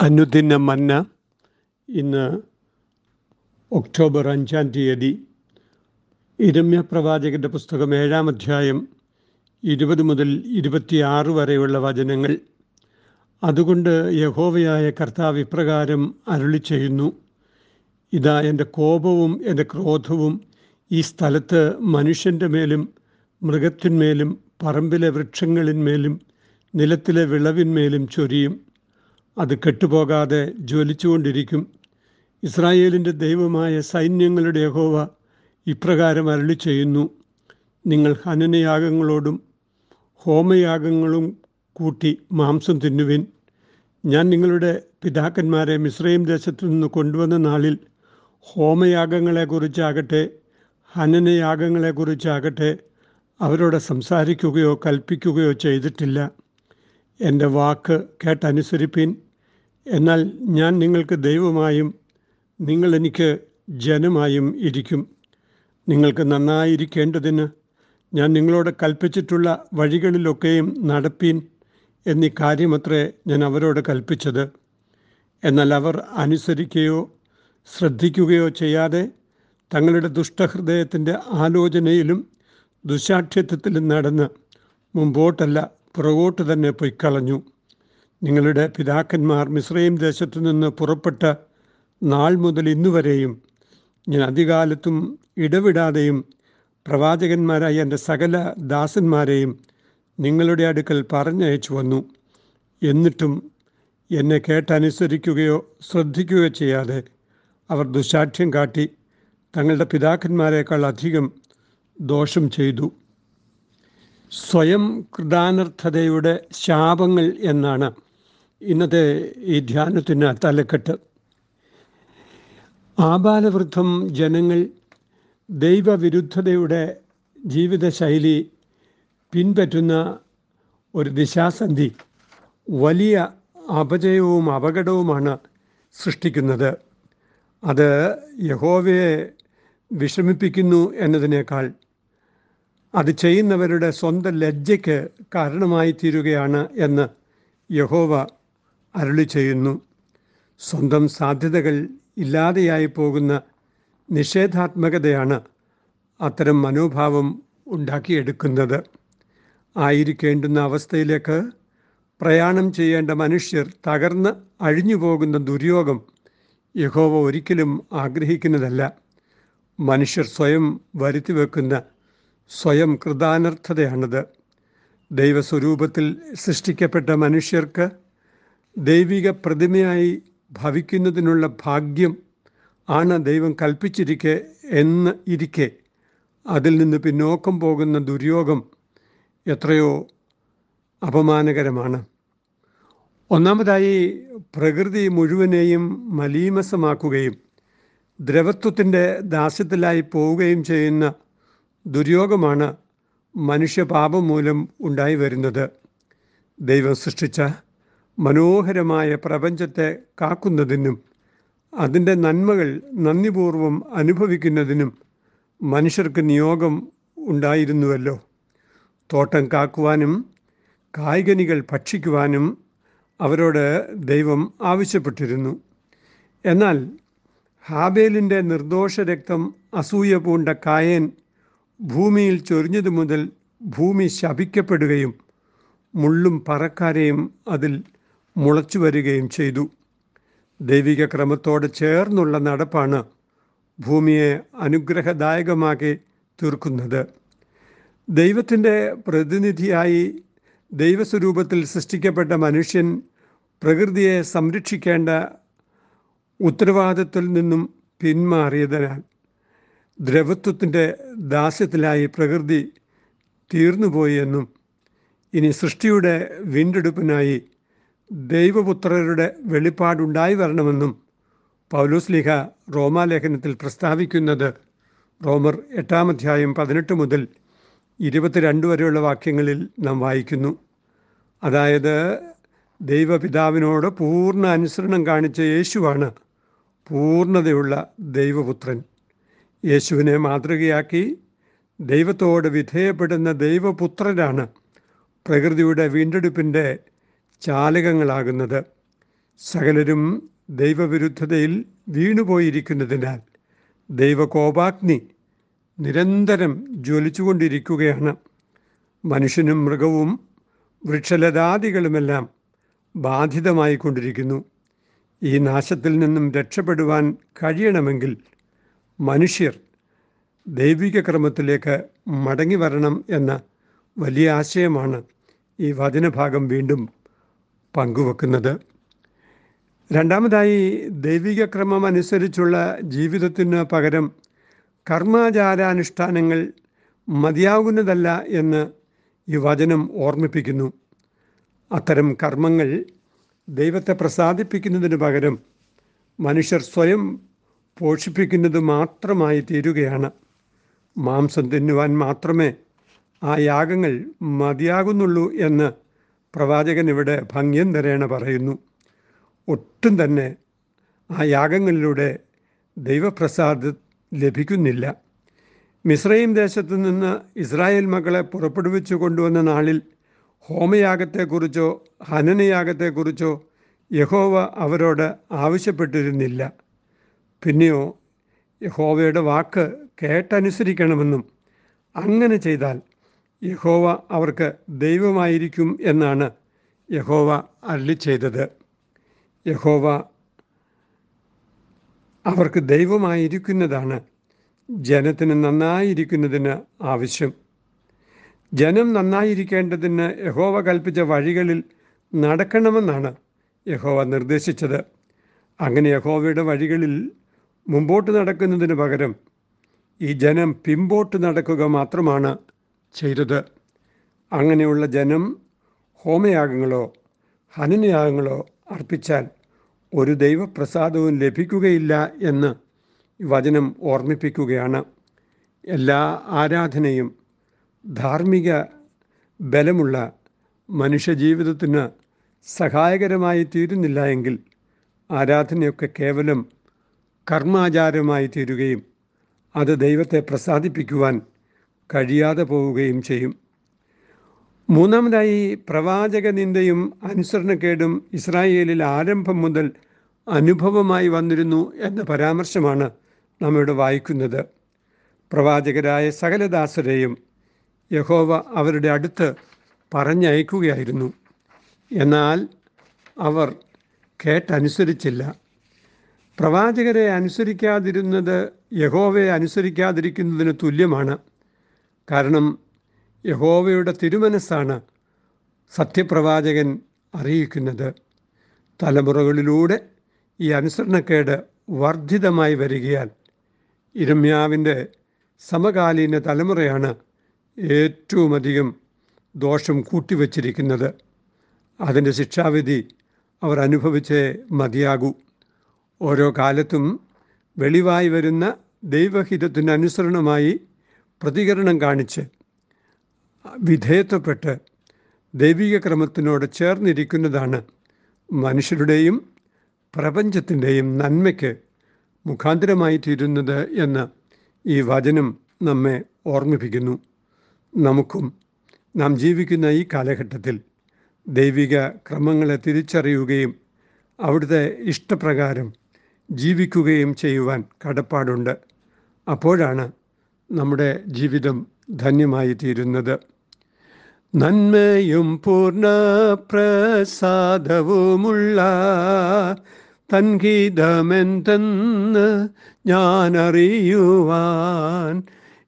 അനുദിന മന്ന ഇന്ന് ഒക്ടോബർ അഞ്ചാം തീയതി ഇരമ്യ പ്രവാചകന്റെ പുസ്തകം ഏഴാം അധ്യായം ഇരുപത് മുതൽ ഇരുപത്തിയാറ് വരെയുള്ള വചനങ്ങൾ. അതുകൊണ്ട് യഹോവയായ കർത്താവ് ഇപ്രകാരം അരുളി ചെയ്യുന്നു. ഇതാ എന്റെ കോപവും എന്റെ ക്രോധവും ഈ സ്ഥലത്ത് മനുഷ്യന്റെ മേലും മൃഗത്തിന്മേലും പറമ്പിലെ വൃക്ഷങ്ങളിന്മേലും നിലത്തിലെ വിളവിന്മേലും ചൊരിയും. അത് കെട്ടുപോകാതെ ജ്വലിച്ചുകൊണ്ടിരിക്കും. ഇസ്രായേലിന്റെ ദൈവമായ സൈന്യങ്ങളുടെ യഹോവ ഇപ്രകാരം അരളി ചെയ്യുന്നു നിങ്ങൾ ഹനനയാഗങ്ങളോടും ഹോമയാഗങ്ങളും കൂട്ടി മാംസം തിന്നുവിൻ. ഞാൻ നിങ്ങളുടെ പിതാക്കന്മാരെ മിശ്രയും ദേശത്തു നിന്ന് കൊണ്ടുവന്ന നാളിൽ ഹോമയാഗങ്ങളെക്കുറിച്ചാകട്ടെ ഹനനയാഗങ്ങളെക്കുറിച്ചാകട്ടെ അവരോട് സംസാരിക്കുകയോ കൽപ്പിക്കുകയോ ചെയ്തിട്ടില്ല. എന്റെ വാക്ക് കേട്ടനുസരിപ്പിൻ. എന്നാൽ ഞാൻ നിങ്ങൾക്ക് ദൈവമായും നിങ്ങൾ എനിക്ക് ജനമായും ഇരിക്കും. നിങ്ങൾക്ക് നന്നായിരിക്കേണ്ടതിന് ഞാൻ നിങ്ങളോട് കൽപ്പിച്ചിട്ടുള്ള വഴികളിലൊക്കെയും നടപ്പീൻ എന്നീ കാര്യമത്രേ ഞാൻ അവരോട് കൽപ്പിച്ചത്. എന്നാൽ അവർ അനുസരിക്കുകയോ ശ്രദ്ധിക്കുകയോ ചെയ്യാതെ തങ്ങളുടെ ദുഷ്ടഹൃദയത്തിന്റെ ആലോചനയിലും ദുശാഠ്യത്വത്തിലും നടന്ന് മുമ്പോട്ടല്ല പുറകോട്ട് തന്നെ പൊയ്ക്കളഞ്ഞു. നിങ്ങളുടെ പിതാക്കന്മാർ മിശ്രയും ദേശത്തു നിന്ന് പുറപ്പെട്ട നാൾ മുതൽ ഇന്നുവരെയും ഞാൻ അധികാലത്തും ഇടവിടാതെയും പ്രവാചകന്മാരായ എന്റെ സകല ദാസന്മാരെയും നിങ്ങളുടെ അടുക്കൽ പറഞ്ഞയച്ചു വന്നു. എന്നിട്ടും എന്നെ കേട്ടനുസരിക്കുകയോ ശ്രദ്ധിക്കുകയോ ചെയ്യാതെ അവർ ദുശാഠ്യം കാട്ടി തങ്ങളുടെ പിതാക്കന്മാരെക്കാൾ അധികം ദോഷം ചെയ്തു. സ്വയം കൃതാനർത്ഥതയുടെ ശാപങ്ങൾ എന്നാണ് ഇന്നത്തെ ഈ ധ്യാനത്തിന് തലക്കെട്ട്. ആബാലവൃദ്ധം ജനങ്ങൾ ദൈവവിരുദ്ധതയുടെ ജീവിതശൈലി പിൻപറ്റുന്ന ഒരു ദിശാസന്ധി വലിയ അപജയവും അപകടവുമാണ് സൃഷ്ടിക്കുന്നത്. അത് യഹോവയെ വിഷമിപ്പിക്കുന്നു എന്നതിനേക്കാൾ അത് ചെയ്യുന്നവരുടെ സ്വന്തം ലജ്ജയ്ക്ക് കാരണമായി തീരുകയാണ് എന്ന് യഹോവ അരുളി ചെയ്യുന്നു. സ്വന്തം സാധ്യതകൾ ഇല്ലാതെയായി പോകുന്ന നിഷേധാത്മകതയാണ് അത്തരം മനോഭാവം ഉണ്ടാക്കിയെടുക്കുന്നത്. ആയിരിക്കേണ്ടുന്ന അവസ്ഥയിലേക്ക് പ്രയാണം ചെയ്യേണ്ട മനുഷ്യർ തകർന്ന് അഴിഞ്ഞു പോകുന്ന ദുര്യോഗം യഹോവ ഒരിക്കലും ആഗ്രഹിക്കുന്നതല്ല. മനുഷ്യർ സ്വയം വരുത്തി വെക്കുന്ന സ്വയം കൃതാനർത്ഥതയാണത്. ദൈവസ്വരൂപത്തിൽ സൃഷ്ടിക്കപ്പെട്ട മനുഷ്യർക്ക് ദൈവിക പ്രതിമയായി ഭവിക്കുന്നതിനുള്ള ഭാഗ്യം ആണ് ദൈവം കൽപ്പിച്ചിരിക്കെ എന്ന് ഇരിക്കെ. അതിൽ നിന്ന് പിന്നോക്കം പോകുന്ന ദുര്യോഗം എത്രയോ അപമാനകരമാണ്. ഒന്നാമതായി പ്രകൃതി മുഴുവനെയും മലീമസമാക്കുകയും ദ്രവത്വത്തിന്റെ ദാസ്യത്തിലായി പോവുകയും ചെയ്യുന്ന ദുര്യോഗമാണ് മനുഷ്യപാപം മൂലം ഉണ്ടായി വരുന്നത്. ദൈവം സൃഷ്ടിച്ച മനോഹരമായ പ്രപഞ്ചത്തെ കാക്കുന്നതിനും അതിന്റെ നന്മകൾ നന്ദിപൂർവം അനുഭവിക്കുന്നതിനും മനുഷ്യർക്ക് നിയോഗം ഉണ്ടായിരുന്നുവല്ലോ. തോട്ടം കാക്കുവാനും കായികനികൾ ഭക്ഷിക്കുവാനും അവരോട് ദൈവം ആവശ്യപ്പെട്ടിരുന്നു. എന്നാൽ ഹാബേലിന്റെ നിർദോഷ രക്തം അസൂയ പൂണ്ട കായൻ ഭൂമിയിൽ ചൊരിഞ്ഞതു മുതൽ ഭൂമി ശപിക്കപ്പെടുകയും മുള്ളും പറക്കാരെയും അതിൽ മുളച്ചു വരികയും ചെയ്തു. ദൈവിക ക്രമത്തോട് ചേർന്നുള്ള നടപ്പാണ് ഭൂമിയെ അനുഗ്രഹദായകമാക്കി തീർക്കുന്നത്. ദൈവത്തിന്റെ പ്രതിനിധിയായി ദൈവസ്വരൂപത്തിൽ സൃഷ്ടിക്കപ്പെട്ട മനുഷ്യൻ പ്രകൃതിയെ സംരക്ഷിക്കേണ്ട ഉത്തരവാദിത്വത്തിൽ നിന്നും പിന്മാറിയതിനാൽ ദ്രവത്വത്തിന്റെ ദാസ്യത്തിലായി പ്രകൃതി തീർന്നുപോയി എന്നും ഇനി സൃഷ്ടിയുടെ വീണ്ടെടുപ്പിനായി ദൈവപുത്രരുടെ വെളിപ്പാടുണ്ടായി വരണമെന്നും പൗലോസ്ലിഹ റോമാലേഖനത്തിൽ പ്രസ്താവിക്കുന്നത് റോമർ എട്ടാം അധ്യായം പതിനെട്ട് മുതൽ ഇരുപത്തിരണ്ട് വരെയുള്ള വാക്യങ്ങളിൽ നാം വായിക്കുന്നു. അതായത് ദൈവപിതാവിനോട് പൂർണ അനുസരണം കാണിച്ച യേശുവാണ് പൂർണതയുള്ള ദൈവപുത്രൻ. യേശുവിനെ മാതൃകയാക്കി ദൈവത്തോട് വിധേയപ്പെടുന്ന ദൈവപുത്രനാണ് പ്രകൃതിയുടെ വീണ്ടെടുപ്പിന്റെ ചാലകങ്ങളാകുന്നത്. സകലരും ദൈവവിരുദ്ധതയിൽ വീണുപോയിരിക്കുന്നതിനാൽ ദൈവകോപാഗ്നി നിരന്തരം ജ്വലിച്ചുകൊണ്ടിരിക്കുകയാണ്. മനുഷ്യനും മൃഗവും വൃക്ഷലതാദികളുമെല്ലാം ബാധിതമായിക്കൊണ്ടിരിക്കുന്നു. ഈ നാശത്തിൽ നിന്നും രക്ഷപ്പെടുവാൻ കഴിയണമെങ്കിൽ മനുഷ്യർ ദൈവിക ക്രമത്തിലേക്ക് മടങ്ങി വരണം എന്ന വലിയ ആശയമാണ് ഈ വചനഭാഗം വീണ്ടും പങ്കുവെക്കുന്നത്. രണ്ടാമതായി ദൈവിക ക്രമം അനുസരിച്ചുള്ള ജീവിതത്തിന് പകരം കർമാചാരാനുഷ്ഠാനങ്ങൾ മതിയാകുന്നതല്ല എന്ന് ഈ വചനം ഓർമ്മിപ്പിക്കുന്നു. അത്തരം കർമ്മങ്ങൾ ദൈവത്തെ പ്രസാദിപ്പിക്കുന്നതിന് പകരം മനുഷ്യർ സ്വയം പോഷിപ്പിക്കുന്നത് മാത്രമായി തീരുകയാണ്. മാംസം തിന്നുവാൻ മാത്രമേ ആ യാഗങ്ങൾ മതിയാകുന്നുള്ളൂ എന്ന് പ്രവാചകൻ ഇവിടെ ഭംഗ്യം തരേണ പറയുന്നു. ഒട്ടും തന്നെ ആ യാഗങ്ങളിലൂടെ ദൈവപ്രസാദ ലഭിക്കുന്നില്ല. മിശ്രയും ദേശത്തു നിന്ന് ഇസ്രായേൽ മക്കളെ പുറപ്പെടുവിച്ചു കൊണ്ടുവന്ന നാളിൽ ഹോമയാഗത്തെക്കുറിച്ചോ ഹനനയാഗത്തെക്കുറിച്ചോ യഹോവ അവരോട് ആവശ്യപ്പെട്ടിരുന്നില്ല. പിന്നെയോ യഹോവയുടെ വാക്ക് കേട്ടനുസരിക്കണമെന്നും അങ്ങനെ ചെയ്താൽ യഹോവ അവർക്ക് ദൈവമായിരിക്കും എന്നാണ് യഹോവ അള്ളി ചെയ്തത്. യഹോവ അവർക്ക് ദൈവമായിരിക്കുന്നതാണ്. ജനത്തിന് നന്നായിരിക്കുന്നതിന് ആവശ്യം. ജനം നന്നായിരിക്കേണ്ടതിന് യഹോവ കൽപ്പിച്ച വഴികളിൽ നടക്കണമെന്നാണ് യഹോവ നിർദ്ദേശിച്ചത്. അങ്ങനെ യഹോവയുടെ വഴികളിൽ മുമ്പോട്ട് നടക്കുന്നതിന് പകരം ഈ ജനം പിമ്പോട്ട് നടക്കുക മാത്രമാണ് ചെയ്തത്. അങ്ങനെയുള്ള ജനം ഹോമയാഗങ്ങളോ ഹനനയാഗങ്ങളോ അർപ്പിച്ചാൽ ഒരു ദൈവപ്രസാദവും ലഭിക്കുകയില്ല എന്ന് വചനം ഓർമ്മിപ്പിക്കുകയാണ്. എല്ലാ ആരാധനയും ധാർമ്മിക ബലമുള്ള മനുഷ്യജീവിതത്തിന് സഹായകരമായി തീരുന്നില്ല എങ്കിൽ ആരാധനയൊക്കെ കേവലം കർമാചാരമായി തീരുകയും അത് ദൈവത്തെ പ്രസാദിപ്പിക്കുവാൻ കഴിയാതെ പോവുകയും ചെയ്യും. മൂന്നാമതായി പ്രവാചക നിന്ദയും അനുസരണക്കേടും ഇസ്രായേലിൽ ആരംഭം മുതൽ അനുഭവമായി വന്നിരുന്നു എന്ന പരാമർശമാണ് നമ്മോട് വായിക്കുന്നത്. പ്രവാചകരായ സകലദാസരെയും യഹോവ അവരുടെ അടുത്ത് പറഞ്ഞയക്കുകയായിരുന്നു. എന്നാൽ അവർ കേട്ടനുസരിച്ചില്ല. പ്രവാചകരെ അനുസരിക്കാതിരുന്നത് യഹോവയെ അനുസരിക്കാതിരിക്കുന്നതിന് തുല്യമാണ്. കാരണം യഹോവയുടെ തിരുമനസ്സാണ് സത്യപ്രവാചകൻ അറിയിക്കുന്നത്. തലമുറകളിലൂടെ ഈ അനുസരണക്കേട് വർദ്ധിതമായി വരികയാൽ ഇരമ്യാവിന്റെ സമകാലീന തലമുറയാണ് ഏറ്റവുമധികം ദോഷം കൂട്ടിവച്ചിരിക്കുന്നത്. അതിന്റെ ശിക്ഷാവിധി അവർ അനുഭവിച്ചേ മതിയാകൂ. ഓരോ കാലത്തും വെളിവായി വരുന്ന ദൈവഹിതത്തിന് അനുസരണമായി പ്രതികരണം കാണിച്ച് വിധേയത്വപ്പെട്ട് ദൈവിക ക്രമത്തിനോട് ചേർന്നിരിക്കുന്നതാണ് മനുഷ്യരുടെയും പ്രപഞ്ചത്തിന്റെയും നന്മയ്ക്ക് മുഖാന്തരമായി തീരുന്നത് എന്ന് ഈ വചനം നമ്മെ ഓർമ്മിപ്പിക്കുന്നു. നമുക്കും നാം ജീവിക്കുന്ന ഈ കാലഘട്ടത്തിൽ ദൈവിക ക്രമങ്ങളെ തിരിച്ചറിയുകയും അവിടുത്തെ ഇഷ്ടപ്രകാരം ജീവിക്കുകയും ചെയ്യുവാൻ കടപ്പാടുണ്ട്. അപ്പോഴാണ് നമ്മുടെ ജീവിതം ധന്യമായി തീരുന്നത് നന്മയും പൂർണ പ്രസാദവുമുള്ള തൻഗീതമെന്തെന്ന്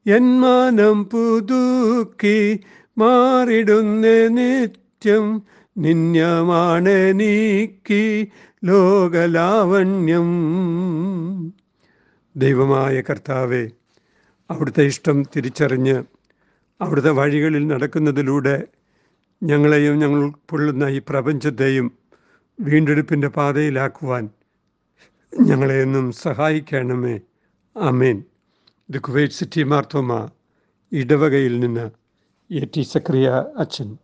എൻ മാനം പുതുക്കി മാറിടുന്ന നിത്യം നിന്യമാണ് നീക്കി ലോകലാവണ്യം. ദൈവമായ കർത്താവെ അവിടുത്തെ ഇഷ്ടം തിരിച്ചറിഞ്ഞ് അവിടുത്തെ വഴികളിൽ നടക്കുന്നതിലൂടെ ഞങ്ങളെയും ഞങ്ങൾ പൊള്ളുന്ന ഈ പ്രപഞ്ചത്തെയും വീണ്ടെടുപ്പിന്റെ പാതയിലാക്കുവാൻ ഞങ്ങളെ എന്നും സഹായിക്കണമേ. അമേൻ ഇത് കുവൈറ്റ് സിറ്റി മാർത്തോമ ഇടവകയിൽ നിന്ന് എ ടി സക്രിയ അച്ഛൻ.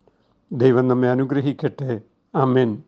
ദൈവം നമ്മെ അനുഗ്രഹിക്കട്ടെ. അമേൻ